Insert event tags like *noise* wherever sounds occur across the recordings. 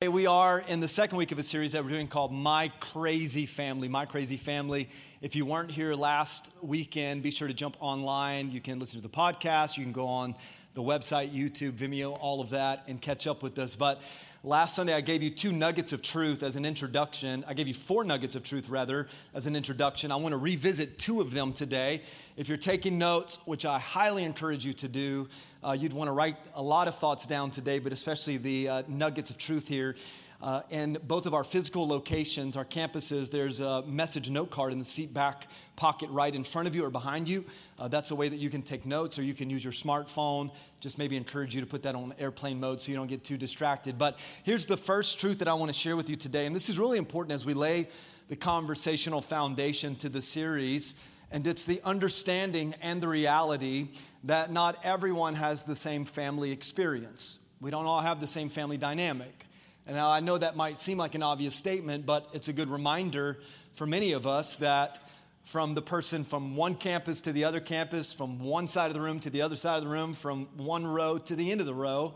We are in the second week of a series that we're doing called My Crazy Family. My Crazy Family. If you weren't here last weekend, be sure to jump online. You can listen to the podcast, you can go on the website, YouTube, Vimeo, all of that, and catch up with us. But last Sunday, I gave you two nuggets of truth as an introduction. I gave you four nuggets of truth, rather, as an introduction. I want to revisit two of them today. If you're taking notes, which I highly encourage you to do, uh, you'd want to write a lot of thoughts down today, but especially the uh, nuggets of truth here. Uh, in both of our physical locations, our campuses, there's a message note card in the seat back pocket right in front of you or behind you. Uh, that's a way that you can take notes or you can use your smartphone. Just maybe encourage you to put that on airplane mode so you don't get too distracted. But here's the first truth that I want to share with you today, and this is really important as we lay the conversational foundation to the series. And it's the understanding and the reality that not everyone has the same family experience. We don't all have the same family dynamic. And I know that might seem like an obvious statement, but it's a good reminder for many of us that from the person from one campus to the other campus, from one side of the room to the other side of the room, from one row to the end of the row,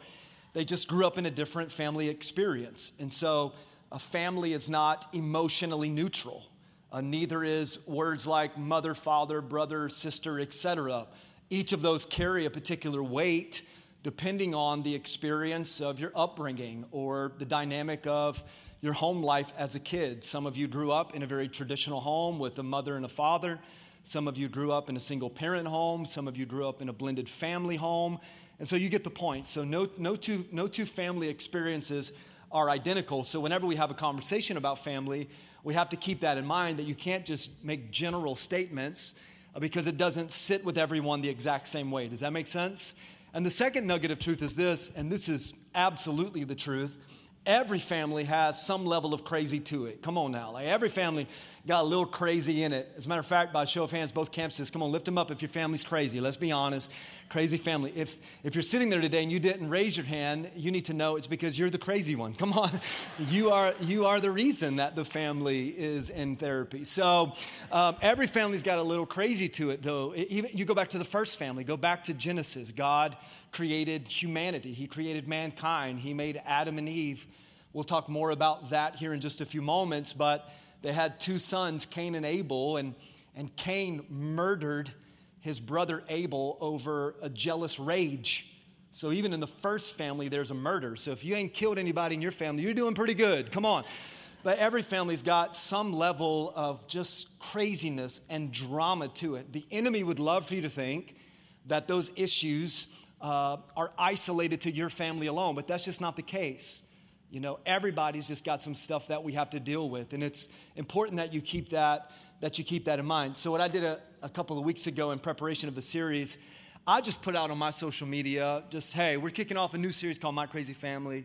they just grew up in a different family experience. And so a family is not emotionally neutral. Uh, neither is words like mother, father, brother, sister, etc. Each of those carry a particular weight depending on the experience of your upbringing or the dynamic of your home life as a kid. Some of you grew up in a very traditional home with a mother and a father. Some of you grew up in a single parent home. Some of you grew up in a blended family home. And so you get the point. So no, no, two, no two family experiences are identical. So whenever we have a conversation about family, we have to keep that in mind that you can't just make general statements uh, because it doesn't sit with everyone the exact same way. Does that make sense? And the second nugget of truth is this, and this is absolutely the truth every family has some level of crazy to it. Come on now. Like every family got a little crazy in it. As a matter of fact, by show of hands, both campuses, come on, lift them up if your family's crazy. Let's be honest. Crazy family. If if you're sitting there today and you didn't raise your hand, you need to know it's because you're the crazy one. Come on. *laughs* You are you are the reason that the family is in therapy. So um, every family's got a little crazy to it though. Even you go back to the first family, go back to Genesis. God created humanity, He created mankind, He made Adam and Eve. We'll talk more about that here in just a few moments, but they had two sons, Cain and Abel, and, and Cain murdered his brother Abel over a jealous rage. So even in the first family, there's a murder. So if you ain't killed anybody in your family, you're doing pretty good. Come on. But every family's got some level of just craziness and drama to it. The enemy would love for you to think that those issues uh, are isolated to your family alone, but that's just not the case. You know, everybody's just got some stuff that we have to deal with, and it's important that you keep that that you keep that in mind. So, what I did a, a couple of weeks ago in preparation of the series, I just put out on my social media, just hey, we're kicking off a new series called My Crazy Family.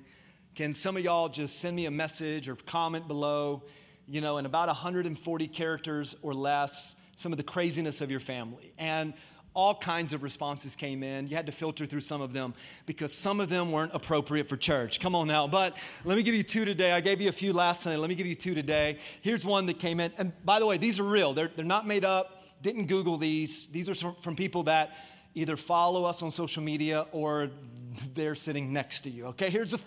Can some of y'all just send me a message or comment below? You know, in about 140 characters or less, some of the craziness of your family. And all kinds of responses came in. You had to filter through some of them because some of them weren't appropriate for church. Come on now. But let me give you two today. I gave you a few last Sunday. Let me give you two today. Here's one that came in. And by the way, these are real, they're, they're not made up. Didn't Google these. These are from people that either follow us on social media or they're sitting next to you. Okay, here's a,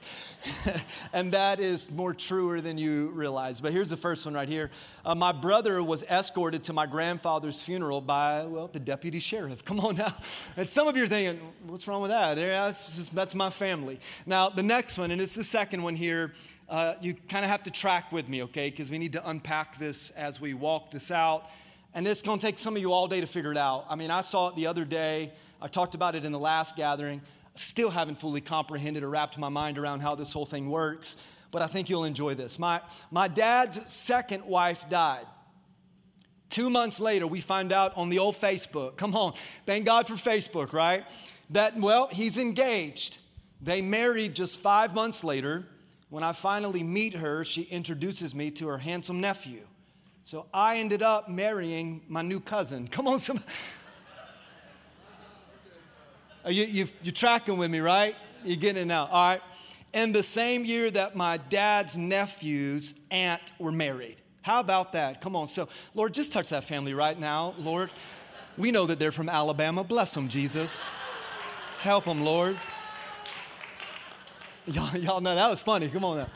*laughs* and that is more truer than you realize. But here's the first one right here. Uh, my brother was escorted to my grandfather's funeral by, well, the deputy sheriff. Come on now. And some of you are thinking, what's wrong with that? Yeah, that's, just, that's my family. Now, the next one, and it's the second one here. Uh, you kind of have to track with me, okay? Because we need to unpack this as we walk this out. And it's going to take some of you all day to figure it out. I mean, I saw it the other day. I talked about it in the last gathering still haven't fully comprehended or wrapped my mind around how this whole thing works, but I think you'll enjoy this. My, my dad's second wife died. Two months later, we find out on the old Facebook. Come on, thank God for Facebook, right? That, well, he's engaged. They married just five months later. When I finally meet her, she introduces me to her handsome nephew. So I ended up marrying my new cousin. Come on, some. *laughs* You, you, you're tracking with me, right? You're getting it now. All right. In the same year that my dad's nephew's aunt were married. How about that? Come on. So, Lord, just touch that family right now, Lord. We know that they're from Alabama. Bless them, Jesus. Help them, Lord. Y'all, y'all know that was funny. Come on now.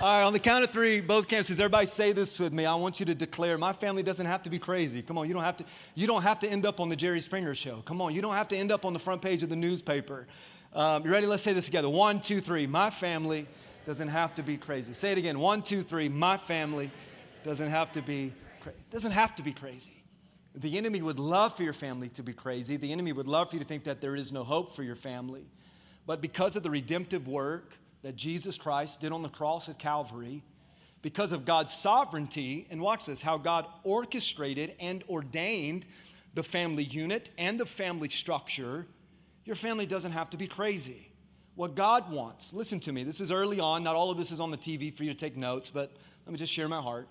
All right, on the count of three, both campuses, everybody say this with me. I want you to declare, my family doesn't have to be crazy. Come on, you don't have to, you don't have to end up on the Jerry Springer show. Come on, you don't have to end up on the front page of the newspaper. Um, you ready? Let's say this together. One, two, three. My family doesn't have to be crazy. Say it again. One, two, three. My family doesn't have to be crazy. Doesn't have to be crazy. The enemy would love for your family to be crazy. The enemy would love for you to think that there is no hope for your family. But because of the redemptive work, that Jesus Christ did on the cross at Calvary because of God's sovereignty. And watch this how God orchestrated and ordained the family unit and the family structure. Your family doesn't have to be crazy. What God wants, listen to me, this is early on, not all of this is on the TV for you to take notes, but let me just share my heart.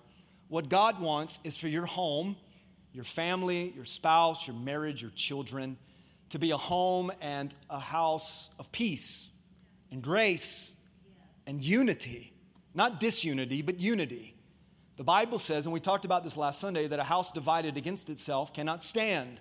What God wants is for your home, your family, your spouse, your marriage, your children to be a home and a house of peace and grace and unity, not disunity, but unity. The Bible says, and we talked about this last Sunday, that a house divided against itself cannot stand.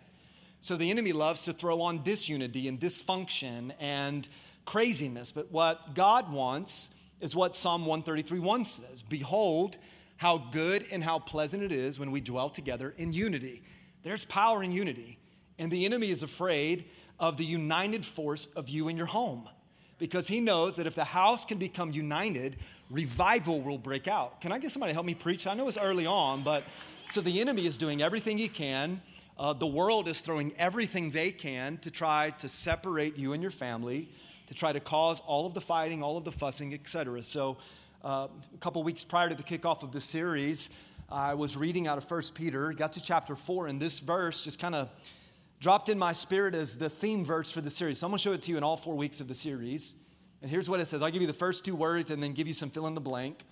So the enemy loves to throw on disunity and dysfunction and craziness. But what God wants is what Psalm 133 1 says Behold, how good and how pleasant it is when we dwell together in unity. There's power in unity, and the enemy is afraid of the united force of you and your home because he knows that if the house can become united, revival will break out. Can I get somebody to help me preach? I know it's early on, but so the enemy is doing everything he can. Uh, the world is throwing everything they can to try to separate you and your family, to try to cause all of the fighting, all of the fussing, etc. So, uh, a couple weeks prior to the kickoff of the series, I was reading out of First Peter, got to chapter 4, and this verse just kind of dropped in my spirit as the theme verse for the series. So I'm going to show it to you in all four weeks of the series. And here's what it says I'll give you the first two words and then give you some fill in the blank.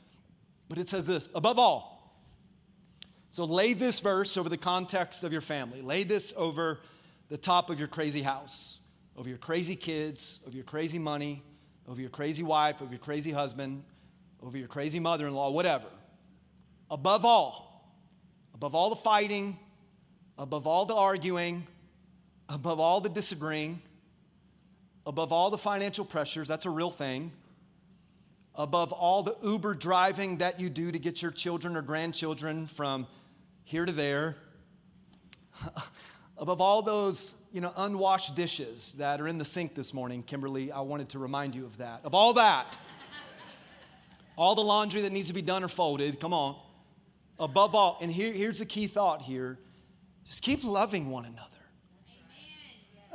But it says this above all. So lay this verse over the context of your family, lay this over the top of your crazy house, over your crazy kids, over your crazy money, over your crazy wife, over your crazy husband, over your crazy mother in law, whatever. Above all, above all the fighting, above all the arguing, above all the disagreeing, above all the financial pressures, that's a real thing, above all the Uber driving that you do to get your children or grandchildren from here to there, *laughs* above all those you know unwashed dishes that are in the sink this morning kimberly i wanted to remind you of that. Of all that *laughs* all the laundry that needs to be done or folded come on. Above all and here, here's the key thought here just keep loving one another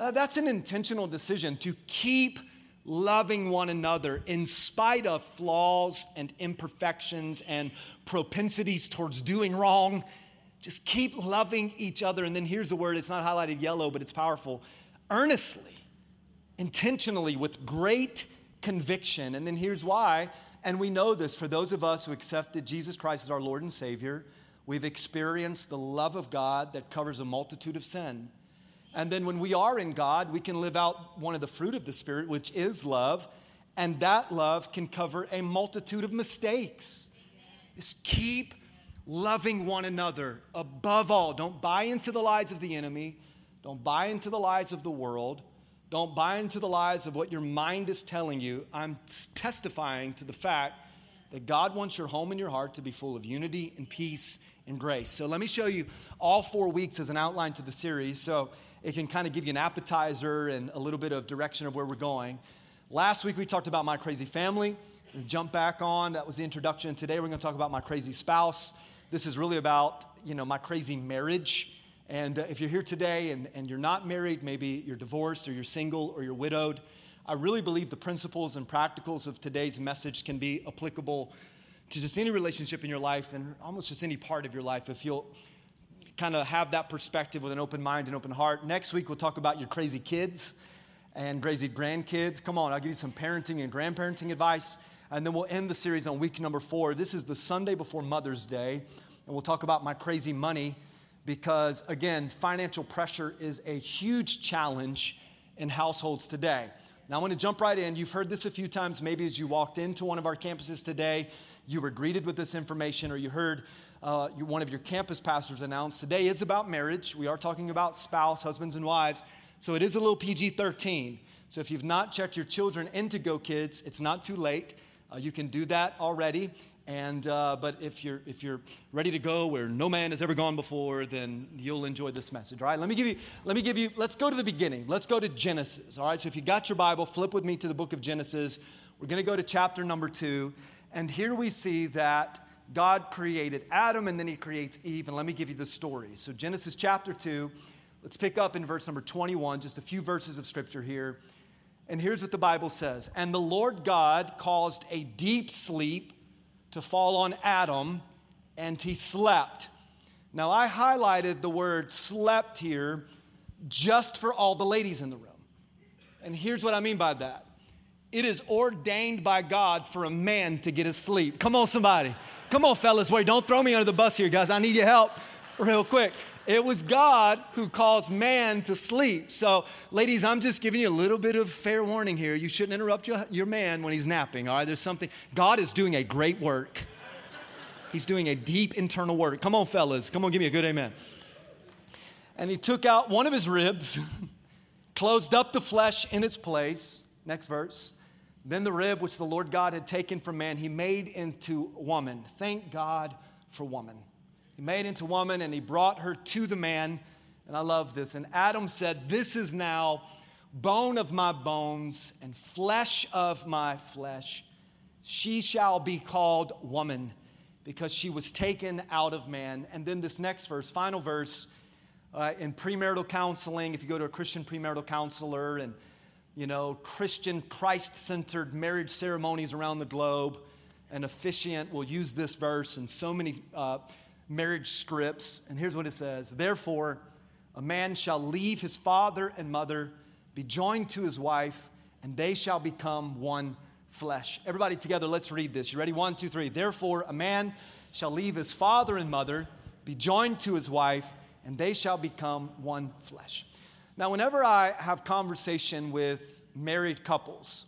uh, that's an intentional decision to keep loving one another in spite of flaws and imperfections and propensities towards doing wrong. Just keep loving each other. And then here's the word it's not highlighted yellow, but it's powerful earnestly, intentionally, with great conviction. And then here's why. And we know this for those of us who accepted Jesus Christ as our Lord and Savior, we've experienced the love of God that covers a multitude of sin. And then when we are in God, we can live out one of the fruit of the Spirit, which is love. And that love can cover a multitude of mistakes. Just keep loving one another above all. Don't buy into the lies of the enemy. Don't buy into the lies of the world. Don't buy into the lies of what your mind is telling you. I'm testifying to the fact that God wants your home and your heart to be full of unity and peace and grace. So let me show you all four weeks as an outline to the series. So it can kind of give you an appetizer and a little bit of direction of where we're going. Last week we talked about my crazy family. Jump back on, that was the introduction. Today we're going to talk about my crazy spouse. This is really about, you know, my crazy marriage. And uh, if you're here today and, and you're not married, maybe you're divorced or you're single or you're widowed, I really believe the principles and practicals of today's message can be applicable to just any relationship in your life and almost just any part of your life if you'll kind of have that perspective with an open mind and open heart. Next week, we'll talk about your crazy kids and crazy grandkids. Come on, I'll give you some parenting and grandparenting advice. And then we'll end the series on week number four. This is the Sunday before Mother's Day. And we'll talk about my crazy money because, again, financial pressure is a huge challenge in households today. Now, I want to jump right in. You've heard this a few times, maybe as you walked into one of our campuses today, you were greeted with this information, or you heard uh, one of your campus pastors announced today is about marriage. We are talking about spouse, husbands, and wives. So it is a little PG 13. So if you've not checked your children into Go Kids, it's not too late. uh, you can do that already. And, uh, but if you're, if you're ready to go where no man has ever gone before, then you'll enjoy this message. All right, let me give you, let me give you, let's go to the beginning. Let's go to Genesis. All right, so if you got your Bible, flip with me to the book of Genesis. We're going to go to chapter number two. And here we see that God created Adam and then he creates Eve. And let me give you the story. So, Genesis chapter two, let's pick up in verse number 21, just a few verses of scripture here. And here's what the Bible says And the Lord God caused a deep sleep to fall on Adam, and he slept. Now, I highlighted the word slept here just for all the ladies in the room. And here's what I mean by that it is ordained by God for a man to get his sleep. Come on, somebody. Come on, fellas. Wait, don't throw me under the bus here, guys. I need your help real quick. It was God who caused man to sleep. So, ladies, I'm just giving you a little bit of fair warning here. You shouldn't interrupt your, your man when he's napping, all right? There's something, God is doing a great work. He's doing a deep internal work. Come on, fellas. Come on, give me a good amen. And he took out one of his ribs, *laughs* closed up the flesh in its place. Next verse. Then the rib which the Lord God had taken from man, he made into woman. Thank God for woman. He made into woman and he brought her to the man. And I love this. And Adam said, This is now bone of my bones and flesh of my flesh. She shall be called woman because she was taken out of man. And then this next verse, final verse, uh, in premarital counseling, if you go to a Christian premarital counselor and you know, Christian Christ centered marriage ceremonies around the globe, an officiant will use this verse in so many uh, marriage scripts. And here's what it says Therefore, a man shall leave his father and mother, be joined to his wife, and they shall become one flesh. Everybody together, let's read this. You ready? One, two, three. Therefore, a man shall leave his father and mother, be joined to his wife, and they shall become one flesh. Now, whenever I have conversation with married couples,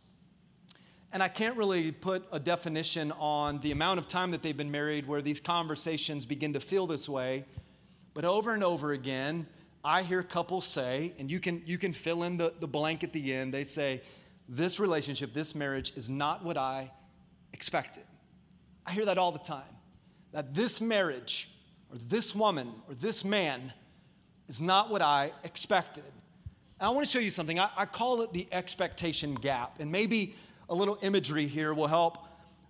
and I can't really put a definition on the amount of time that they've been married where these conversations begin to feel this way. But over and over again, I hear couples say, and you can, you can fill in the, the blank at the end, they say, This relationship, this marriage is not what I expected. I hear that all the time. That this marriage, or this woman, or this man is not what I expected. I want to show you something. I, I call it the expectation gap. And maybe a little imagery here will help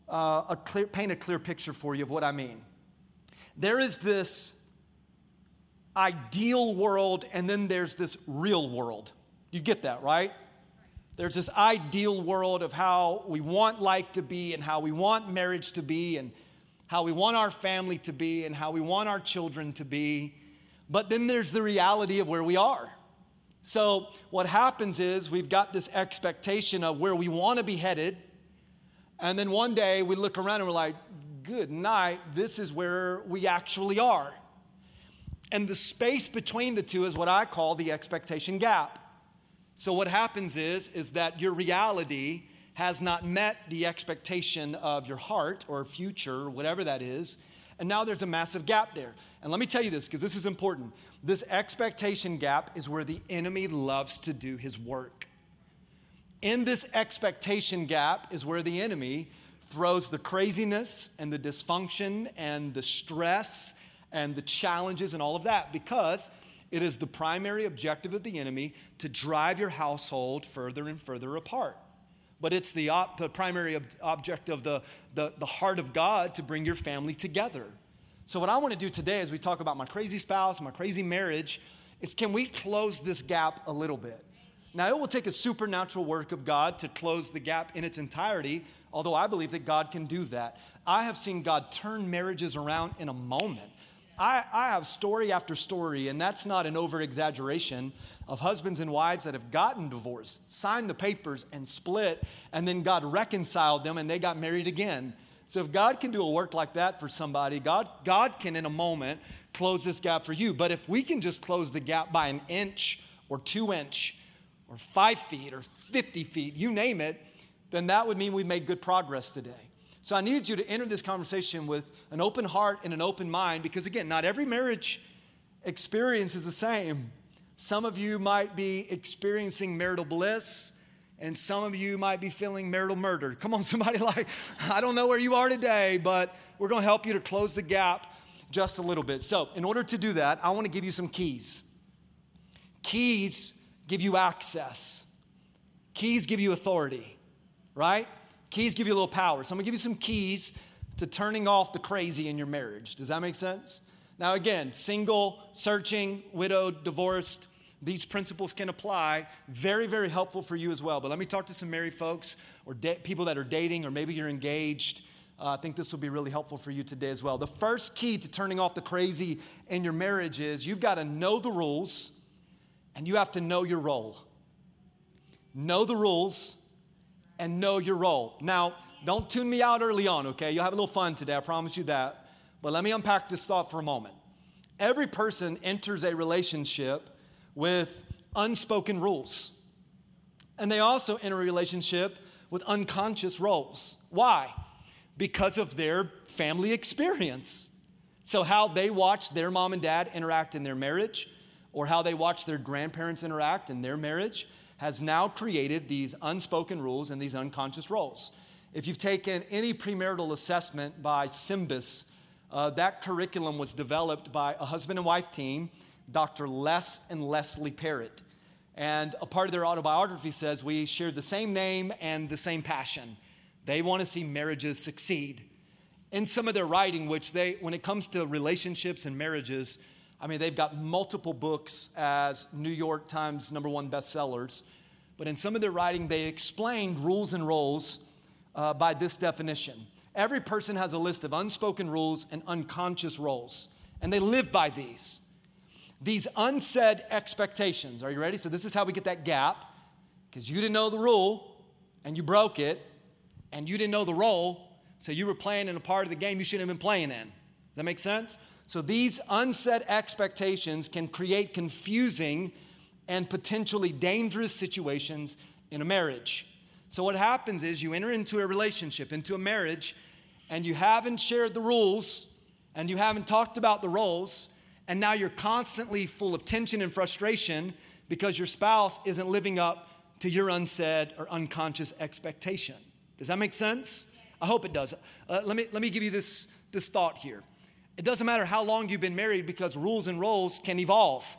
uh, a clear, paint a clear picture for you of what I mean. There is this ideal world, and then there's this real world. You get that, right? There's this ideal world of how we want life to be, and how we want marriage to be, and how we want our family to be, and how we want our children to be. But then there's the reality of where we are. So, what happens is we've got this expectation of where we want to be headed. And then one day we look around and we're like, good night, this is where we actually are. And the space between the two is what I call the expectation gap. So, what happens is, is that your reality has not met the expectation of your heart or future, whatever that is. And now there's a massive gap there. And let me tell you this, because this is important. This expectation gap is where the enemy loves to do his work. In this expectation gap is where the enemy throws the craziness and the dysfunction and the stress and the challenges and all of that because it is the primary objective of the enemy to drive your household further and further apart but it's the, op- the primary ob- object of the, the, the heart of God to bring your family together. So, what I want to do today as we talk about my crazy spouse, my crazy marriage, is can we close this gap a little bit? Now, it will take a supernatural work of God to close the gap in its entirety, although I believe that God can do that. I have seen God turn marriages around in a moment. I, I have story after story, and that's not an over exaggeration, of husbands and wives that have gotten divorced, signed the papers, and split, and then God reconciled them and they got married again. So if God can do a work like that for somebody, God, God can in a moment close this gap for you. But if we can just close the gap by an inch or two inch or five feet or 50 feet, you name it, then that would mean we made good progress today. So I need you to enter this conversation with an open heart and an open mind because, again, not every marriage experience is the same. Some of you might be experiencing marital bliss, and some of you might be feeling marital murder. Come on, *laughs* somebody, like, I don't know where you are today, but we're gonna help you to close the gap just a little bit. So, in order to do that, I wanna give you some keys. Keys give you access, keys give you authority, right? Keys give you a little power. So, I'm gonna give you some keys to turning off the crazy in your marriage. Does that make sense? Now, again, single, searching, widowed, divorced, these principles can apply. Very, very helpful for you as well. But let me talk to some married folks or da- people that are dating, or maybe you're engaged. Uh, I think this will be really helpful for you today as well. The first key to turning off the crazy in your marriage is you've got to know the rules and you have to know your role. Know the rules and know your role. Now, don't tune me out early on, okay? You'll have a little fun today, I promise you that. But let me unpack this thought for a moment. Every person enters a relationship with unspoken rules. And they also enter a relationship with unconscious roles. Why? Because of their family experience. So, how they watch their mom and dad interact in their marriage, or how they watch their grandparents interact in their marriage, has now created these unspoken rules and these unconscious roles. If you've taken any premarital assessment by SYMBIS, uh, that curriculum was developed by a husband and wife team, Dr. Les and Leslie Parrott. And a part of their autobiography says we share the same name and the same passion. They want to see marriages succeed. In some of their writing, which they, when it comes to relationships and marriages, I mean, they've got multiple books as New York Times number one bestsellers. But in some of their writing, they explained rules and roles uh, by this definition. Every person has a list of unspoken rules and unconscious roles, and they live by these. These unsaid expectations. Are you ready? So, this is how we get that gap because you didn't know the rule and you broke it, and you didn't know the role, so you were playing in a part of the game you shouldn't have been playing in. Does that make sense? So, these unsaid expectations can create confusing and potentially dangerous situations in a marriage. So, what happens is you enter into a relationship, into a marriage, and you haven't shared the rules and you haven't talked about the roles, and now you're constantly full of tension and frustration because your spouse isn't living up to your unsaid or unconscious expectation. Does that make sense? I hope it does. Uh, let, me, let me give you this, this thought here. It doesn't matter how long you've been married because rules and roles can evolve.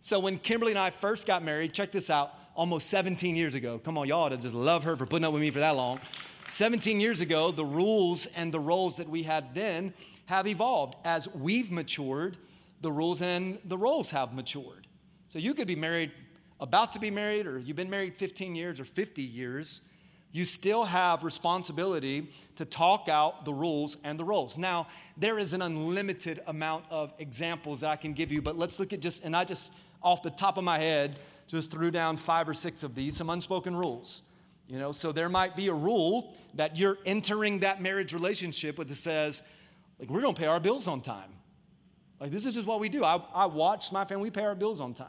So when Kimberly and I first got married, check this out almost 17 years ago. Come on, y'all to just love her for putting up with me for that long. 17 years ago, the rules and the roles that we had then have evolved. As we've matured, the rules and the roles have matured. So you could be married, about to be married, or you've been married 15 years or 50 years. You still have responsibility to talk out the rules and the roles. Now, there is an unlimited amount of examples that I can give you, but let's look at just, and I just, off the top of my head, just threw down five or six of these, some unspoken rules. You know, so there might be a rule that you're entering that marriage relationship with that says, like, we're gonna pay our bills on time. Like, this is just what we do. I, I watch my family, we pay our bills on time.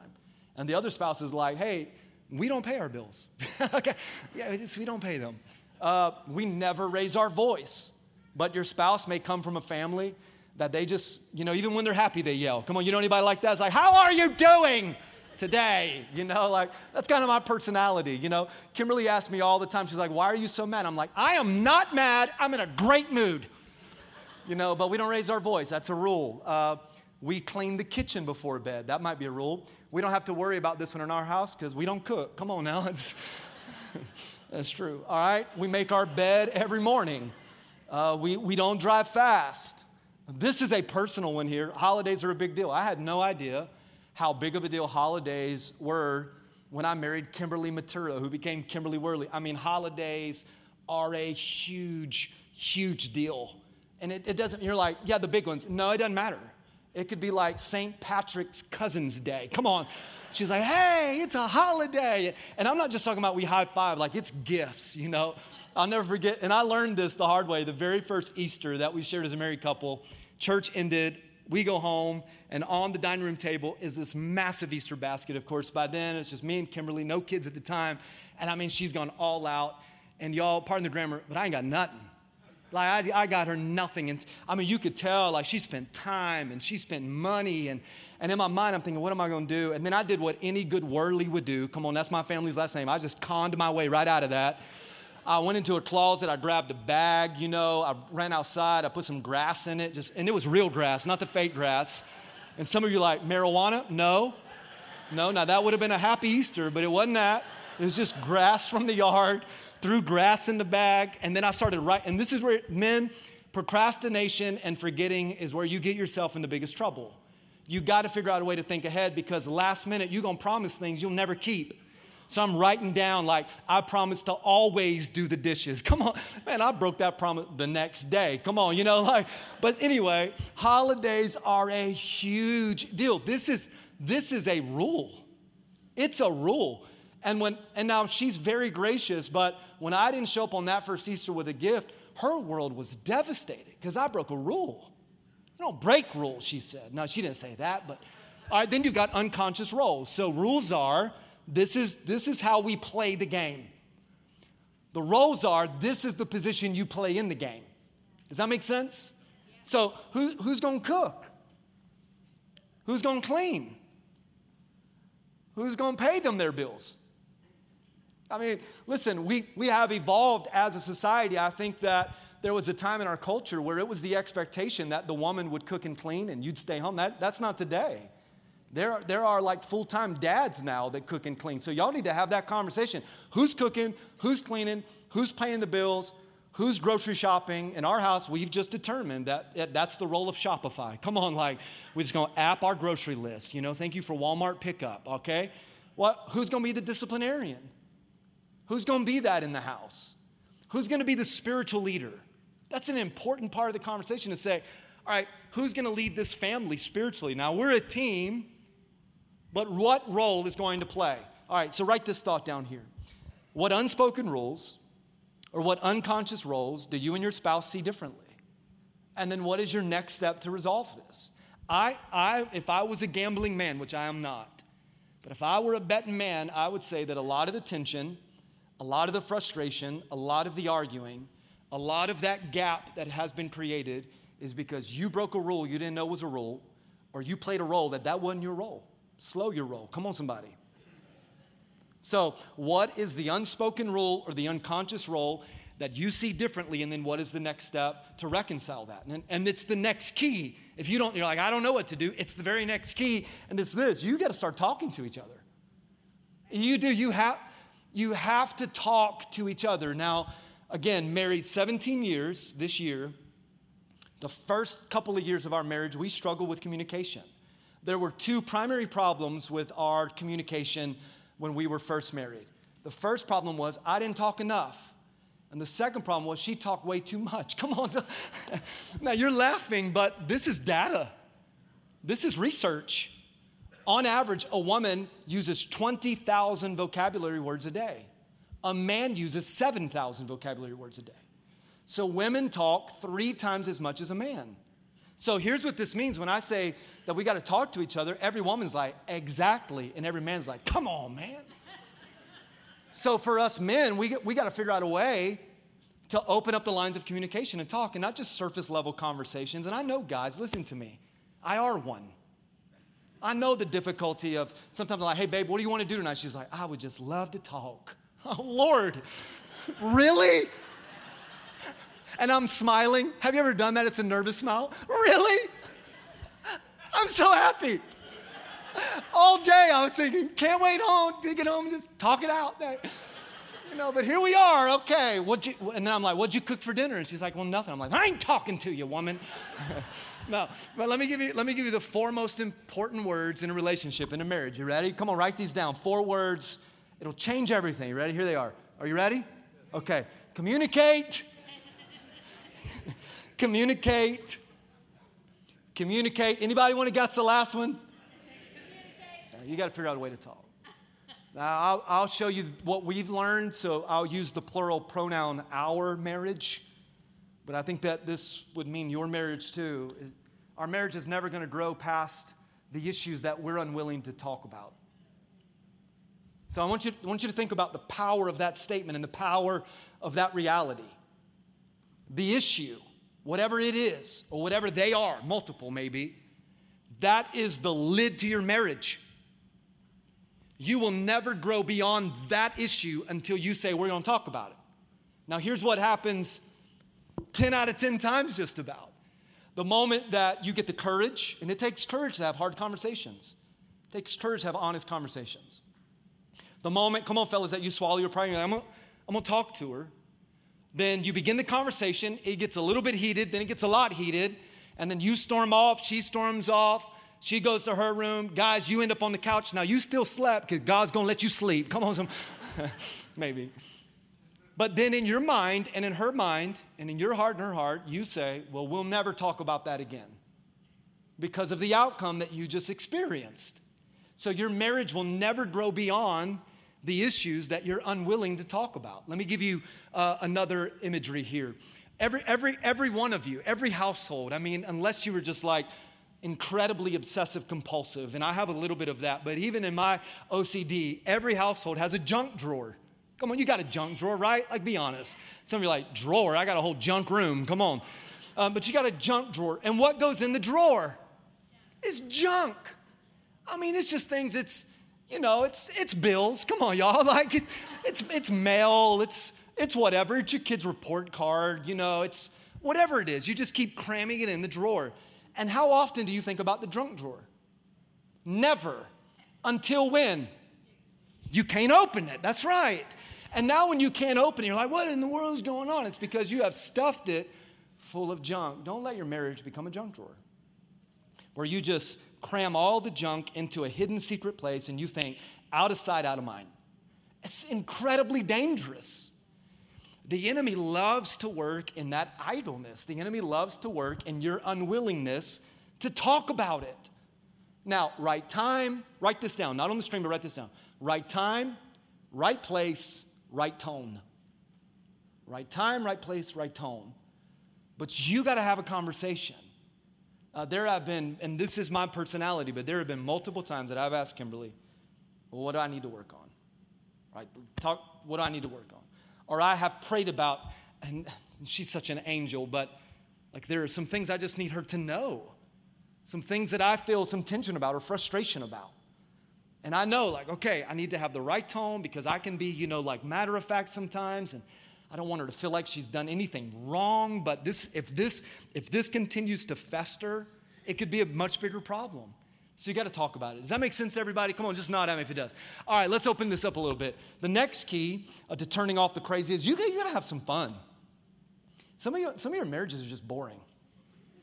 And the other spouse is like, hey, we don't pay our bills. *laughs* okay, yeah, just, we don't pay them. Uh, we never raise our voice. But your spouse may come from a family that they just, you know, even when they're happy, they yell. Come on, you know anybody like that? It's like, how are you doing? today. You know, like that's kind of my personality. You know, Kimberly asks me all the time, she's like, Why are you so mad? I'm like, I am not mad. I'm in a great mood. You know, but we don't raise our voice. That's a rule. Uh, we clean the kitchen before bed. That might be a rule. We don't have to worry about this one in our house because we don't cook. Come on now. *laughs* It's, that's true. All right. We make our bed every morning. Uh, we, we don't drive fast. This is a personal one here. Holidays are a big deal. I had no idea how big of a deal holidays were when I married Kimberly Matura, who became Kimberly Worley. I mean, holidays are a huge, huge deal. And it, it, doesn't, you're like, yeah, the big ones. No, it doesn't matter. It could be like St. Patrick's Cousin's Day. Come on. She's like, hey, it's a holiday. And I'm not just talking about we high five, like it's gifts, you know. I'll never forget, and I learned this the hard way. The very first Easter that we shared as a married couple, church ended, we go home, and on the dining room table is this massive Easter basket. Of course, by then it's just me and Kimberly, no kids at the time. And I mean, she's gone all out. And y'all, pardon the grammar, but I ain't got nothing. Like I, I got her nothing. And I mean, you could tell like she spent time and she spent money. And, and in my mind, I'm thinking, what am I going to do? And then I did what any good Worley would do. Come on, that's my family's last name. I just conned my way right out of that. I went into a closet, I grabbed a bag, you know, I ran outside, I put some grass in it, just, and it was real grass, not the fake grass. And some of you like, marijuana? No. No, now that would have been a happy Easter, but it wasn't that. It was just grass from the yard, threw grass in the bag, and then I started writing. And this is where men, procrastination and forgetting is where you get yourself in the biggest trouble. You got to figure out a way to think ahead because last minute you're going to promise things you'll never keep. So I'm writing down, like, I promise to always do the dishes. *laughs* Come on, man, I broke that promise the next day. Come on, you know, *laughs* like, but anyway, holidays are a huge deal. This is this is a rule. It's a rule. And when and now she's very gracious, but when I didn't show up on that first Easter with a gift, her world was devastated because I broke a rule. You don't break rules, she said. No, she didn't say that, but all right, then you got unconscious roles. So rules are this is this is how we play the game. The roles are this is the position you play in the game. Does that make sense? So who, who's gonna cook? Who's gonna clean? Who's to pay them their bills? I mean, listen, we, we have evolved as a society. I think that there was a time in our culture where it was the expectation that the woman would cook and clean and you'd stay home. That, that's not today. There, there are like full time dads now that cook and clean. So y'all need to have that conversation. Who's cooking? Who's cleaning? Who's paying the bills? Who's grocery shopping? In our house, we've just determined that that's the role of Shopify. *laughs* Come on, like, we're just gonna app our grocery list. You know, thank you for Walmart pickup, okay? What, who's gonna be the disciplinarian? Who's gonna be that in the house? Who's gonna be the spiritual leader? That's an important part of the conversation to say, all right, who's gonna lead this family spiritually? Now, we're a team, but what role is going to play? All right, so write this thought down here. What unspoken rules or what unconscious roles do you and your spouse see differently? And then what is your next step to resolve this? I, I, if I was a gambling man, which I am not, but if I were a betting man, I would say that a lot of the tension, a lot of the frustration, a lot of the arguing, a lot of that gap that has been created is because you broke a rule you didn't know was a rule, or you played a role that that wasn't your role. Slow your roll. Come on, somebody. So, what is the unspoken rule or the unconscious role that you see differently? And then what is the next step to reconcile that? And, and it's the next key. If you don't, you're like, I don't know what to do, it's the very next key. And it's this you got to start talking to each other. You do. You have, you have to talk to each other. Now, again, married 17 years this year. The first couple of years of our marriage, we struggled with communication. There were two primary problems with our communication when we were first married. The first problem was I didn't talk enough. And the second problem was she talked way too much. *laughs* Come on. *laughs* now you're laughing, but this is data. This is research. On average, a woman uses 20,000 vocabulary words a day. A man uses 7,000 vocabulary words a day. So women talk three times as much as a man. So here's what this means when I say that we got to talk to each other, every woman's like, exactly. And every man's like, come on, man. so for us men, we, we got to figure out a way to open up the lines of communication and talk and not just surface level conversations. And I know, guys, listen to me. I are one. I know the difficulty of sometimes I'm like, hey, babe, what do you want to do tonight? She's like, I would just love to talk. *laughs* Oh, Lord, really? and I'm smiling. Have you ever done that? It's a nervous smile. Really? I'm so happy. All day I was thinking, can't wait home to get home and just talk it out. You know, but here we are. Okay, what you? And then I'm like, what'd you cook for dinner? And she's like, well, nothing. I'm like, I ain't talking to you, woman. *laughs* no, but let me give you let me give you the four most important words in a relationship in a marriage. You ready? Come on, write these down. Four words. It'll change everything. You ready? Here they are. Are you ready? Okay. Communicate *laughs* communicate. Communicate. Anybody want to guess the last one? you got to figure out a way to talk. Now, I'll, I'll, show you what we've learned. So I'll use the plural pronoun our marriage. But I think that this would mean your marriage too. Our marriage is never going to grow past the issues that we're unwilling to talk about. So I want you, I want you to think about the power of that statement and the power of that reality. the issue, whatever it is, or whatever they are, multiple maybe, that is the lid to your marriage. You will never grow beyond that issue until you say, We're gonna talk about it. Now, here's what happens 10 out of 10 times, just about. The moment that you get the courage, and it takes courage to have hard conversations, it takes courage to have honest conversations. The moment, come on, fellas, that you swallow your pride, I'm gonna, I'm gonna talk to her. Then you begin the conversation, it gets a little bit heated, then it gets a lot heated, and then you storm off, she storms off, she goes to her room. Guys, you end up on the couch. Now you still slept because God's gonna let you sleep. Come on, some *laughs* maybe. But then in your mind and in her mind and in your heart and her heart, you say, Well, we'll never talk about that again because of the outcome that you just experienced. So your marriage will never grow beyond the issues that you're unwilling to talk about. Let me give you uh, another imagery here. Every, every, every one of you, every household, I mean, unless you were just like incredibly obsessive compulsive, and I have a little bit of that, but even in my OCD, every household has a junk drawer. Come on, you got a junk drawer, right? Like, be honest. Some of you are like, drawer, I got a whole junk room. Come on. Um, but you got a junk drawer. And what goes in the drawer? Is junk. I mean, it's just things, it's, you know, it's, it's bills. Come on, y'all. *laughs* Like, it's, it's, it's mail, it's, it's whatever. It's your kid's report card, you know, it's whatever it is. You just keep cramming it in the drawer. And how often do you think about the junk drawer? Never. Until when? You can't open it. That's right. And now when you can't open it, you're like, what in the world is going on? It's because you have stuffed it full of junk. Don't let your marriage become a junk drawer where you just cram all the junk into a hidden secret place and you think, out of sight, out of mind. It's incredibly dangerous. The enemy loves to work in that idleness. The enemy loves to work in your unwillingness to talk about it. Now, right time, write this down, not on the screen, but write this down. Right time, right place, right tone. Right time, right place, right tone. But you got to have a conversation. Uh, there have been, and this is my personality, but there have been multiple times that I've asked Kimberly, well, what do I need to work on? Right? Talk, what do I need to work on? Or I have prayed about, and she's such an angel, but like there are some things I just need her to know. Some things that I feel some tension about or frustration about. And I know, like, okay, I need to have the right tone because I can be, you know, like matter of fact sometimes. And I don't want her to feel like she's done anything wrong. But this, if this, if this continues to fester, it could be a much bigger problem. So you got to talk about it. Does that make sense to everybody? Come on, just nod at me if it does. All right, let's open this up a little bit. The next key uh, to turning off the crazy is you you got to have some fun. Some of, you, some of your marriages are just boring.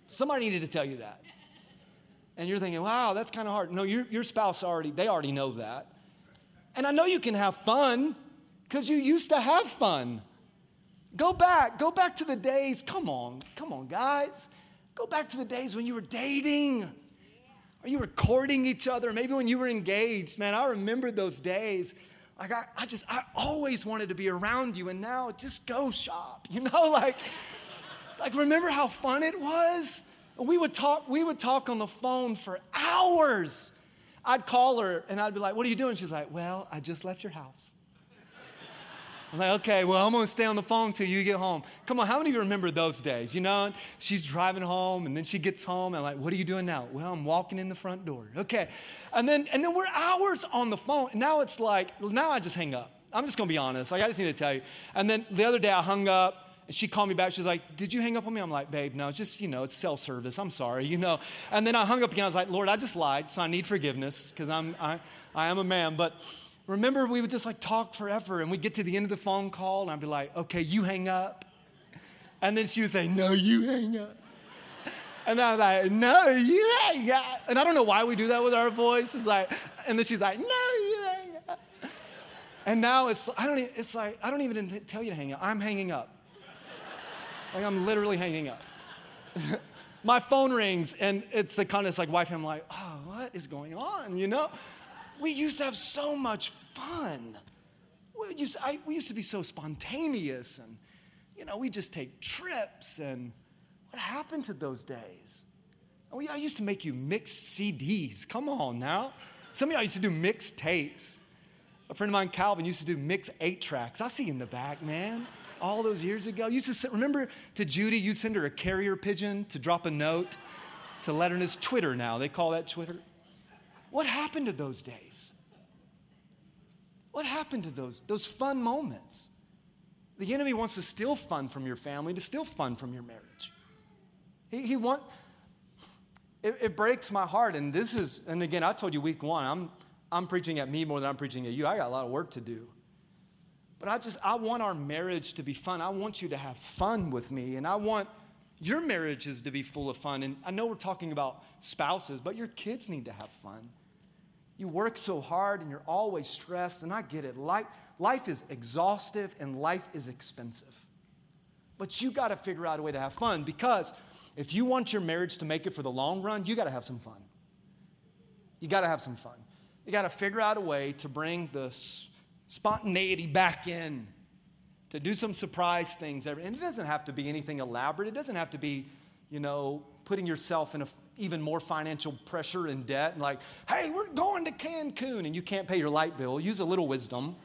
Somebody needed to tell you that and you're thinking, wow, that's kind of hard. No, your, your spouse already, they already know that. And I know you can have fun because you used to have fun. Go back, go back to the days, come on, come on, guys. Go back to the days when you were dating or you were courting each other, maybe when you were engaged. Man, I remember those days. Like, I, I just, I always wanted to be around you, and now just go shop, *laughs* you know? Like, like remember how fun it was? We would talk, we would talk on the phone for hours. I'd call her and I'd be like, What are you doing? She's like, Well, I just left your house. I'm like, okay, well, I'm gonna stay on the phone till you get home. Come on, how many of you remember those days? You know, she's driving home and then she gets home and I'm like, what are you doing now? Well, I'm walking in the front door. Okay. And then and then we're hours on the phone. Now it's like, now I just hang up. I'm just gonna be honest. Like I just need to tell you. And then the other day I hung up and she called me back. She's like, Did you hang up on me? I'm like, Babe, no, just, you know, it's self service. I'm sorry, you know. And then I hung up again. I was like, Lord, I just lied, so I need forgiveness because I'm, I, I am a man. But remember, we would just like talk forever and we'd get to the end of the phone call and I'd be like, Okay, you hang up. And then she would say, No, you hang up. And I was like, no, you hang up. And I don't know why we do that with our voice. It's like, and then she's like, no, you hang up. And now it's, I don't, it's like, I don't even tell you to hang up. I'm hanging up. Like I'm literally hanging up. *laughs* My phone rings and it's the kind of like wife. I'm like, oh, what is going on? You know, we used to have so much fun. We used, I, we used to be so spontaneous and, you know, we just take trips and what happened to those days? Oh, we, I used to make you mix CDs. Come on now. Some of y'all used to do mixed tapes. A friend of mine, Calvin, used to do mix eight tracks. I see you in the back, man. All those years ago. You used to remember to Judy, you'd send her a carrier pigeon to drop a note to let her know. It's Twitter now. They call that Twitter. What happened to those days? What happened to those, those fun moments? The enemy wants to steal fun from your family, to steal fun from your marriage. He, he want, it, it breaks my heart. And this is, and again, I told you week one, I'm, I'm preaching at me more than I'm preaching at you. I got a lot of work to do. But I just, I want our marriage to be fun. I want you to have fun with me. And I want your marriages to be full of fun. And I know we're talking about spouses, but your kids need to have fun. You work so hard and you're always stressed, and I get it. Life, life is exhaustive and life is expensive. But you got to figure out a way to have fun because if you want your marriage to make it for the long run, you got to have some fun. You got to have some fun. You got to figure out a way to bring the spontaneity back in, to do some surprise things. And it doesn't have to be anything elaborate. It doesn't have to be, you know, putting yourself in a, even more financial pressure and debt and like, hey, we're going to Cancun and you can't pay your light bill. Use a little wisdom,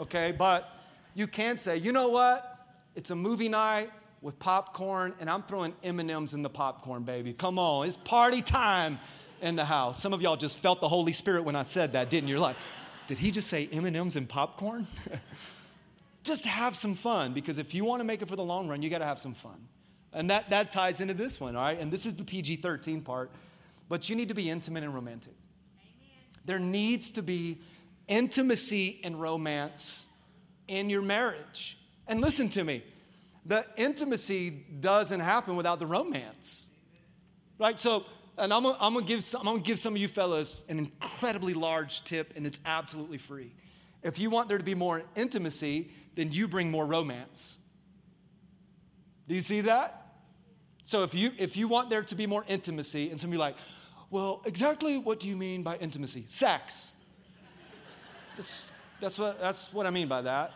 okay? But you can say, you know what? It's a movie night with popcorn and I'm throwing M&Ms in the popcorn, baby. Come on, it's party time in the house. Some of y'all just felt the Holy Spirit when I said that, didn't you? You're like, did he just say M&Ms and popcorn? *laughs* just have some fun because if you want to make it for the long run, you got to have some fun. And that, that ties into this one, all right? And this is the PG 13 part. But you need to be intimate and romantic. Amen. There needs to be intimacy and romance in your marriage. And listen to me, the intimacy doesn't happen without the romance, right? So, and I'm gonna, I'm gonna, give, some, I'm gonna give some of you fellas an incredibly large tip, and it's absolutely free. If you want there to be more intimacy, then you bring more romance. Do you see that? So if you if you want there to be more intimacy, and some of you like, well, exactly what do you mean by intimacy? Sex. That's, that's what that's what I mean by that.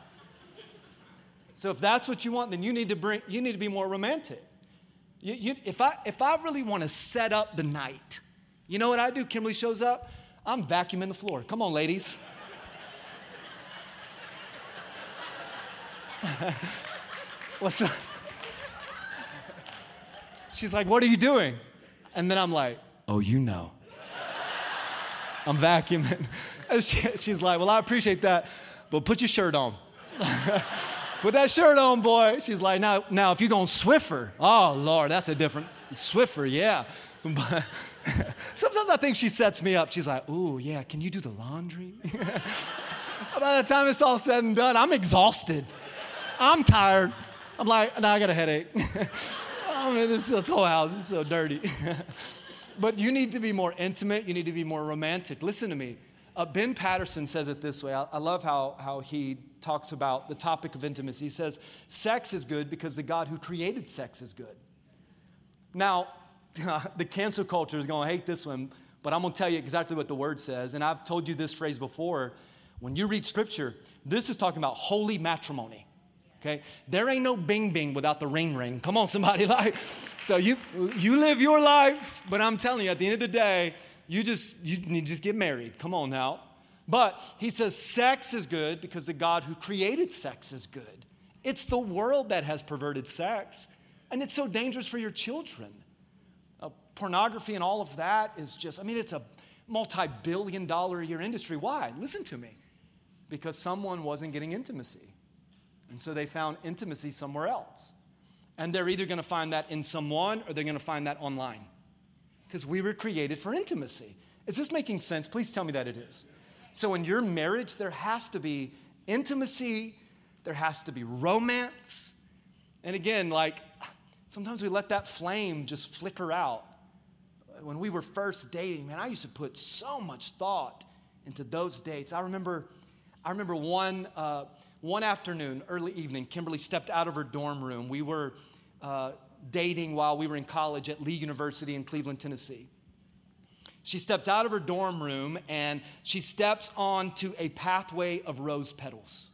So if that's what you want, then you need to bring you need to be more romantic. You, you, if, I, if I really want to set up the night, you know what I do? Kimberly shows up, I'm vacuuming the floor. Come on, ladies. *laughs* What's up? She's like, What are you doing? And then I'm like, Oh, you know. I'm vacuuming. *laughs* She, she's like, Well, I appreciate that, but put your shirt on. *laughs* Put that shirt on, boy. She's like, now, now if you're going Swiffer, oh Lord, that's a different Swiffer, yeah. *laughs* Sometimes I think she sets me up. She's like, oh yeah, can you do the laundry? *laughs* By the time it's all said and done, I'm exhausted. I'm tired. I'm like, now I got a headache. *laughs* I mean, this, this whole house is so dirty. but you need to be more intimate. You need to be more romantic. Listen to me. Uh, ben Patterson says it this way. I, I love how, how he talks about the topic of intimacy. He says, Sex is good because the God who created sex is good. Now, *laughs* the cancel culture is going to hate this one, but I'm going to tell you exactly what the word says. And I've told you this phrase before. When you read scripture, this is talking about holy matrimony. Okay? There ain't no bing bing without the ring ring. Come on, somebody. *laughs* Like, so you you live your life, but I'm telling you, at the end of the day, you just you need to just get married. Come on now. But he says sex is good because the God who created sex is good. It's the world that has perverted sex, and it's so dangerous for your children. Uh, pornography and all of that is just, I mean, it's a multi billion dollar a year industry. Why? Listen to me. Because someone wasn't getting intimacy. And so they found intimacy somewhere else. And they're either going to find that in someone or they're going to find that online. Because we were created for intimacy. Is this making sense? Please tell me that it is. So, in your marriage, there has to be intimacy, there has to be romance. And again, like sometimes we let that flame just flicker out. When we were first dating, man, I used to put so much thought into those dates. I remember, I remember one, uh, one afternoon, early evening, Kimberly stepped out of her dorm room. We were uh, dating while we were in college at Lee University in Cleveland, Tennessee. She steps out of her dorm room and she steps onto a pathway of rose petals.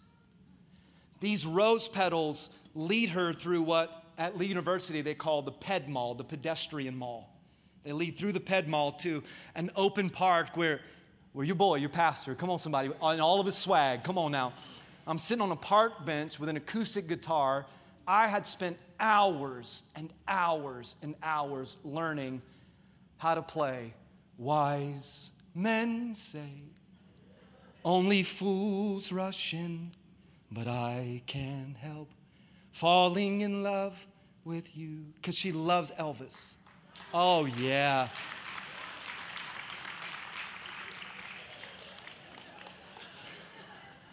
These rose petals lead her through what at Lee University they call the Ped Mall, the pedestrian mall. They lead through the Ped Mall to an open park where, where your boy, your pastor, come on, somebody, on all of his swag, come on now, I'm sitting on a park bench with an acoustic guitar. I had spent hours and hours and hours learning how to play. Wise men say, only fools rush in, but I can't help falling in love with you. Because she loves Elvis. Oh, yeah.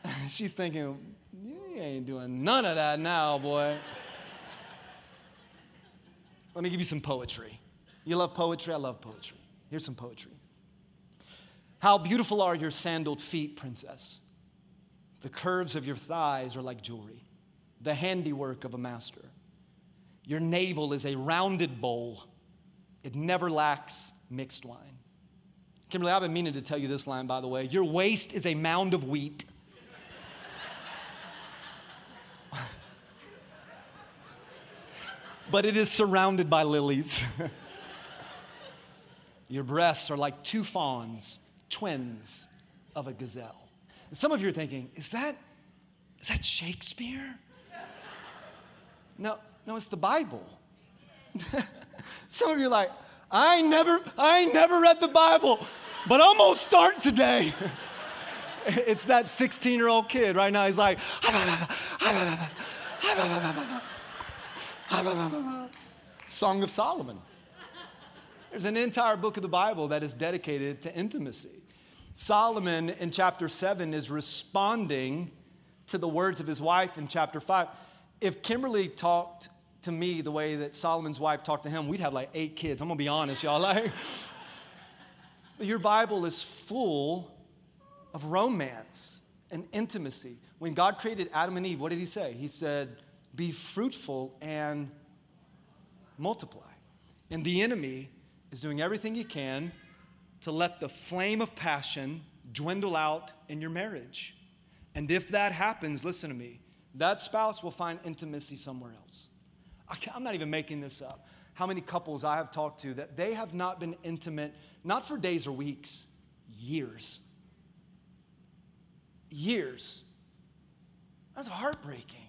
*laughs* She's thinking, you ain't doing none of that now, boy. Let me give you some poetry. You love poetry? I love poetry. Here's some poetry. How beautiful are your sandaled feet, princess. The curves of your thighs are like jewelry, the handiwork of a master. Your navel is a rounded bowl, it never lacks mixed wine. Kimberly, I've been meaning to tell you this line, by the way. Your waist is a mound of wheat. *laughs* but it is surrounded by lilies. *laughs* Your breasts are like two fawns, twins of a gazelle. And some of you are thinking, is that, is that Shakespeare? No, no, it's the Bible. *laughs* some of you are like, I never, I never read the Bible, but I'm gonna start today. *laughs* it's that 16 year old kid right now. He's like, *laughs* Song of Solomon. There's an entire book of the Bible that is dedicated to intimacy. Solomon in chapter 7 is responding to the words of his wife in chapter 5. If Kimberly talked to me the way that Solomon's wife talked to him, we'd have like eight kids. I'm gonna be honest, y'all. *laughs* Like, your Bible is full of romance and intimacy. When God created Adam and Eve, what did he say? He said, Be fruitful and multiply. And the enemy is doing everything he can to let the flame of passion dwindle out in your marriage. And if that happens, listen to me, that spouse will find intimacy somewhere else. I'm not even making this up. How many couples I have talked to that they have not been intimate, not for days or weeks, years. Years. That's heartbreaking.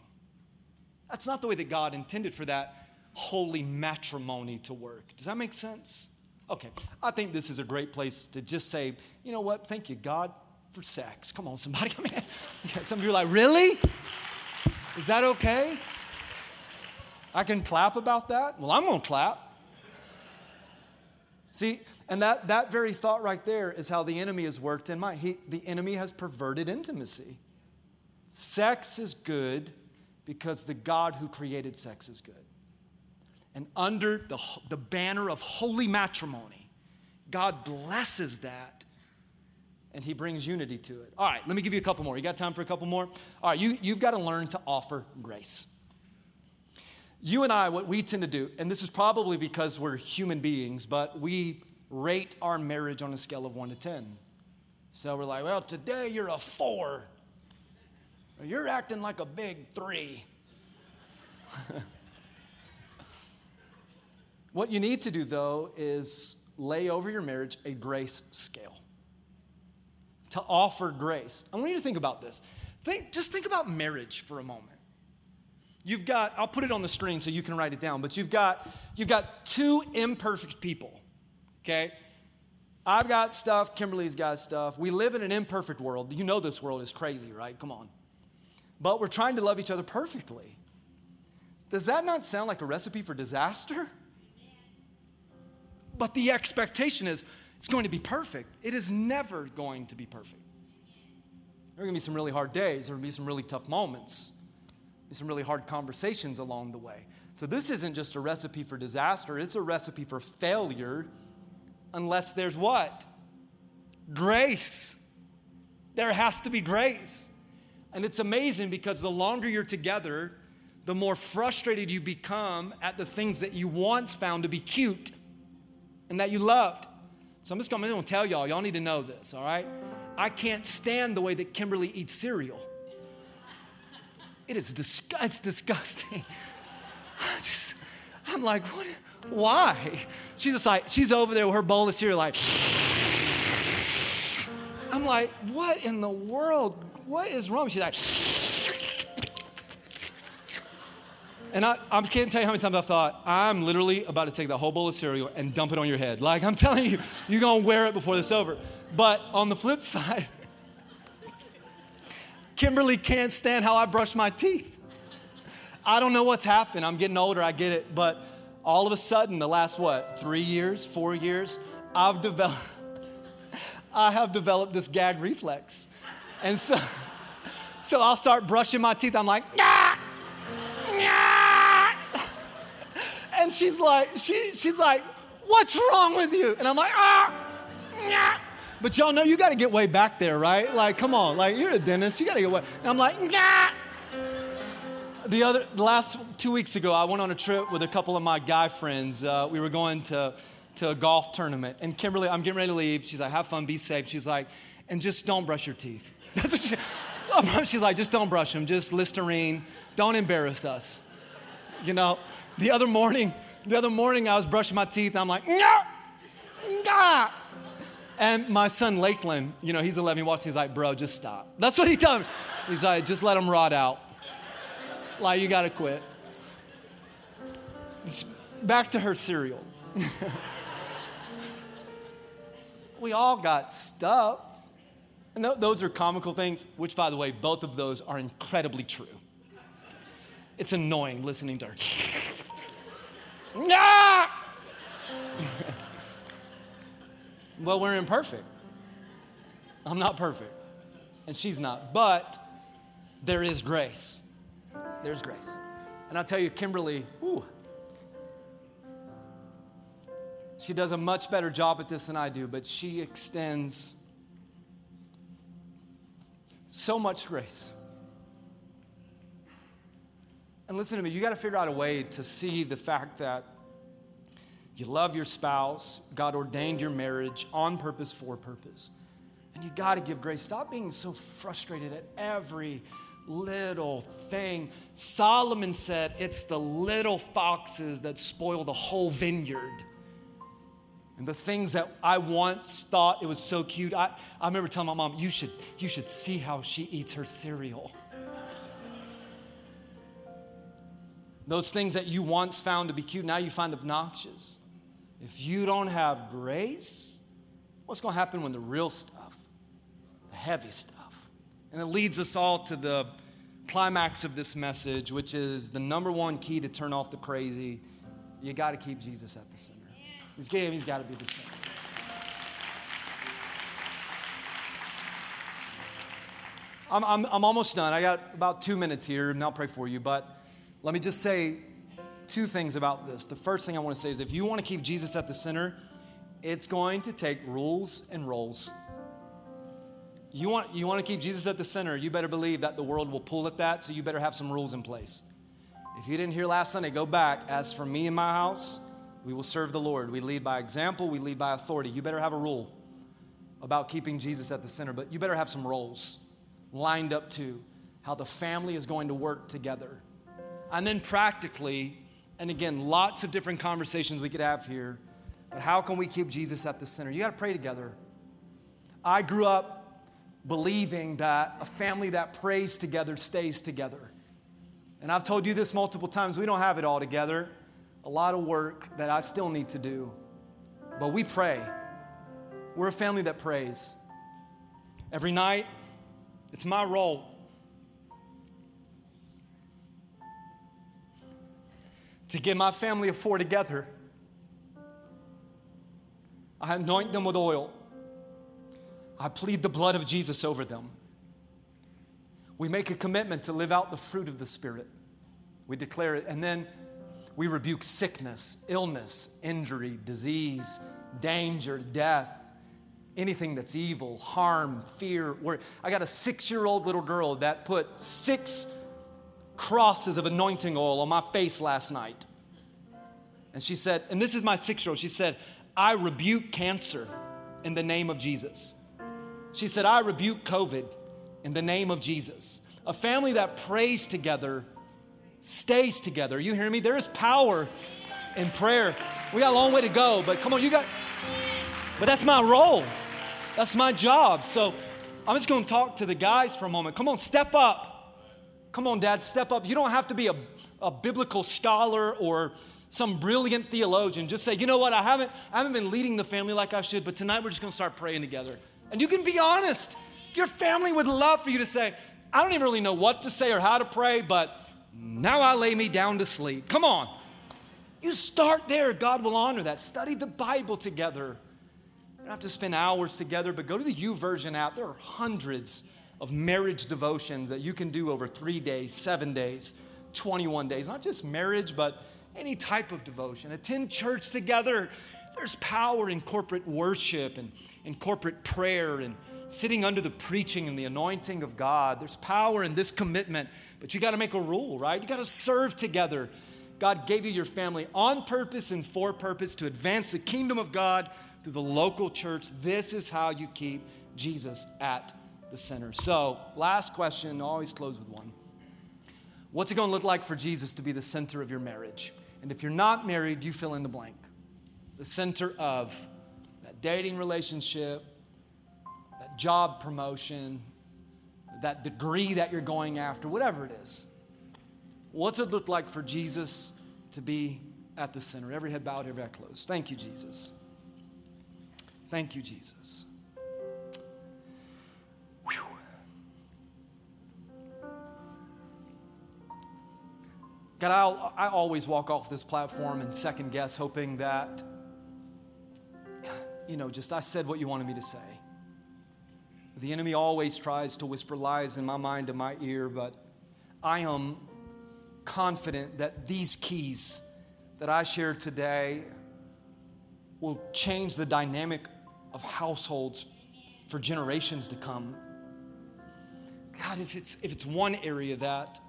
That's not the way that God intended for that holy matrimony to work. Does that make sense? Okay, I think this is a great place to just say, you know what? Thank you, God, for sex. Come on, somebody. *laughs* I mean, some of you are like, really? Is that okay? I can clap about that? Well, I'm going to clap. See, and that, that very thought right there is how the enemy has worked in my. He, the enemy has perverted intimacy. Sex is good because the God who created sex is good. And under the, the banner of holy matrimony, God blesses that and he brings unity to it. All right, let me give you a couple more. You got time for a couple more? All right, you, you've got to learn to offer grace. You and I, what we tend to do, and this is probably because we're human beings, but we rate our marriage on a scale of one to 10. So we're like, well, today you're a four. You're acting like a big three. *laughs* What you need to do, though, is lay over your marriage a grace scale to offer grace. I want you to think about this. Think, just think about marriage for a moment. You've got, I'll put it on the screen so you can write it down, but you've got, you've got two imperfect people, okay? I've got stuff, Kimberly's got stuff. We live in an imperfect world. You know this world is crazy, right? Come on. But we're trying to love each other perfectly. Does that not sound like a recipe for disaster? But the expectation is it's going to be perfect. It is never going to be perfect. There are going to be some really hard days, there are going to be some really tough moments, some really hard conversations along the way. So, this isn't just a recipe for disaster, it's a recipe for failure unless there's what? Grace. There has to be grace. And it's amazing because the longer you're together, the more frustrated you become at the things that you once found to be cute and that you loved. So I'm just I'm gonna tell y'all, y'all need to know this, all right? I can't stand the way that Kimberly eats cereal. It is disgu- it's disgusting. *laughs* I just, I'm like, what? Why? She's just like, she's over there with her bowl of cereal, like, I'm like, what in the world? What is wrong? She's like, And I, I can't tell you how many times I thought, I'm literally about to take the whole bowl of cereal and dump it on your head. Like, I'm *laughs* telling you, you're gonna wear it before this is over. But on the flip *laughs* side, Kimberly can't stand how I brush my teeth. I don't know what's happened. I'm getting older, I get it. But all of a sudden, the last what, three years, four years, I've developed, *laughs* I have developed this gag reflex. And so, so I'll start brushing my teeth. I'm like, nah, nah. And she's like, she, she's like, what's wrong with you? And I'm like, ah, nah. But y'all know you got to get way back there, right? Like, come on, like you're a dentist, you got to get way. And I'm like, nah. The other, the last two weeks ago, I went on a trip with a couple of my guy friends. Uh, we were going to to a golf tournament, and Kimberly, I'm getting ready to leave. She's like, "Have fun, be safe." She's like, "And just don't brush your teeth." *laughs* That's what she, *laughs* she's like, "Just don't brush them. Just Listerine. Don't embarrass us." You know. The other morning, the other morning, I was brushing my teeth. And I'm like, "No, nah." And my son Lakeland, you know, he's 11. He watches. He's like, "Bro, just stop." That's what he told me. He's like, "Just let him rot out." Like, you got to quit. Back to her cereal. *laughs* we all got stuff. And th- those are comical things, which, by the way, both of those are incredibly true. It's annoying listening to her. *laughs* nah! *laughs* well, we're imperfect. I'm not perfect, and she's not. But there is grace. There's grace. And I'll tell you, Kimberly, ooh, she does a much better job at this than I do, but she extends so much grace. And listen to me, you got to figure out a way to see the fact that you love your spouse, God ordained your marriage on purpose for purpose. And you got to give grace. Stop being so frustrated at every little thing. Solomon said it's the little foxes that spoil the whole vineyard. And the things that I once thought it was so cute, I, I remember telling my mom, you should, you should see how she eats her cereal. Those things that you once found to be cute, now you find obnoxious. If you don't have grace, what's going to happen when the real stuff, the heavy stuff, and it leads us all to the climax of this message, which is the number one key to turn off the crazy. You got to keep Jesus at the center. He's game, he's got to be the center. I'm, I'm, I'm almost done. I got about two minutes here, and I'll pray for you. But let me just say two things about this. The first thing I want to say is if you want to keep Jesus at the center, it's going to take rules and roles. You want, you want to keep Jesus at the center, you better believe that the world will pull at that, so you better have some rules in place. If you didn't hear last Sunday, go back. As for me and my house, we will serve the Lord. We lead by example, we lead by authority. You better have a rule about keeping Jesus at the center, but you better have some roles lined up to how the family is going to work together. And then practically, and again, lots of different conversations we could have here, but how can we keep Jesus at the center? You got to pray together. I grew up believing that a family that prays together stays together. And I've told you this multiple times we don't have it all together. A lot of work that I still need to do. But we pray. We're a family that prays. Every night, it's my role. To get my family of four together, I anoint them with oil. I plead the blood of Jesus over them. We make a commitment to live out the fruit of the Spirit. We declare it, and then we rebuke sickness, illness, injury, disease, danger, death, anything that's evil, harm, fear. I got a six year old little girl that put six crosses of anointing oil on my face last night. And she said, and this is my six year old, she said, I rebuke cancer in the name of Jesus. She said, I rebuke COVID in the name of Jesus. A family that prays together stays together. You hear me? There is power in prayer. We got a long way to go, but come on, you got, but that's my role. That's my job. So I'm just going to talk to the guys for a moment. Come on, step up. Come on, dad, step up. You don't have to be a, a biblical scholar or some brilliant theologian. Just say, you know what, I haven't, I haven't been leading the family like I should, but tonight we're just gonna start praying together. And you can be honest. Your family would love for you to say, I don't even really know what to say or how to pray, but now I lay me down to sleep. Come on. You start there, God will honor that. Study the Bible together. You don't have to spend hours together, but go to the U YouVersion app. There are hundreds of marriage devotions that you can do over three days, seven days, 21 days. Not just marriage, but any type of devotion. Attend church together. There's power in corporate worship and in corporate prayer and sitting under the preaching and the anointing of God. There's power in this commitment, but you got to make a rule, right? You got to serve together. God gave you your family on purpose and for purpose to advance the kingdom of God through the local church. This is how you keep Jesus at the center. So, last question, always close with one. What's it going to look like for Jesus to be the center of your marriage? And if you're not married, you fill in the blank. The center of that dating relationship, that job promotion, that degree that you're going after, whatever it is. What's it look like for Jesus to be at the center? Every head bowed, every eye closed. Thank you, Jesus. Thank you, Jesus. God, I'll, I always walk off this platform and second guess, hoping that, you know, just I said what you wanted me to say. The enemy always tries to whisper lies in my mind to my ear, but I am confident that these keys that I share today will change the dynamic of households for generations to come. God, if it's, if it's one area that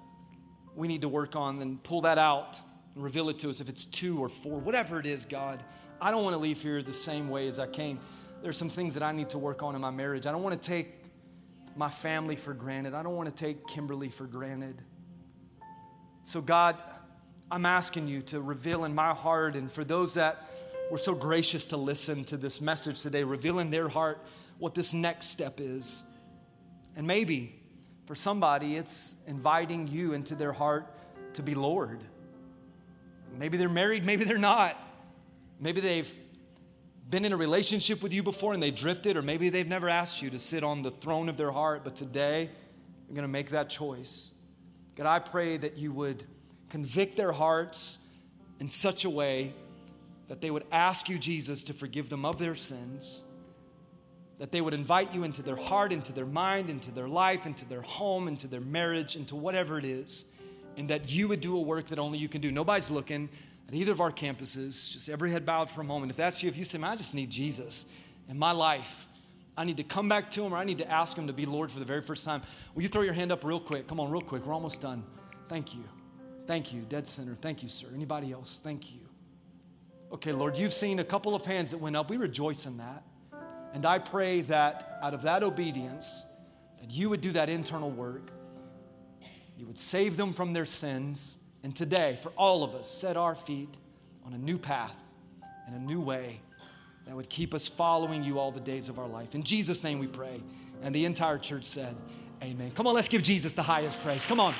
we need to work on, then pull that out and reveal it to us. If it's two or four, whatever it is, God, I don't want to leave here the same way as I came there's some things that I need to work on in my marriage. I don't want to take my family for granted. I don't want to take Kimberly for granted. So, God, I'm asking you to reveal in my heart, and for those that were so gracious to listen to this message today, reveal in their heart what this next step is. And maybe for somebody, it's inviting you into their heart to be Lord. Maybe they're married, maybe they're not. Maybe they've been in a relationship with you before and they drifted, or maybe they've never asked you to sit on the throne of their heart, but today you're going to make that choice. God, I pray that you would convict their hearts in such a way that they would ask you, Jesus, to forgive them of their sins, that they would invite you into their heart, into their mind, into their life, into their home, into their marriage, into whatever it is, and that you would do a work that only you can do. Nobody's looking at either of our campuses, just every head bowed for a moment. If that's you, if you say, man, I just need Jesus in my life, I need to come back to him or I need to ask him to be Lord for the very first time, will you throw your hand up real quick? Come on, real quick. We're almost done. Thank you. Thank you, Dead Center. Thank you, sir. Anybody else? Thank you. Okay, Lord, you've seen a couple of hands that went up. We rejoice in that. And I pray that out of that obedience, that you would do that internal work. You would save them from their sins and today, for all of us, set our feet on a new path and a new way that would keep us following you all the days of our life. In Jesus' name we pray. And the entire church said, Amen. Come on, let's give Jesus the highest praise. Come on.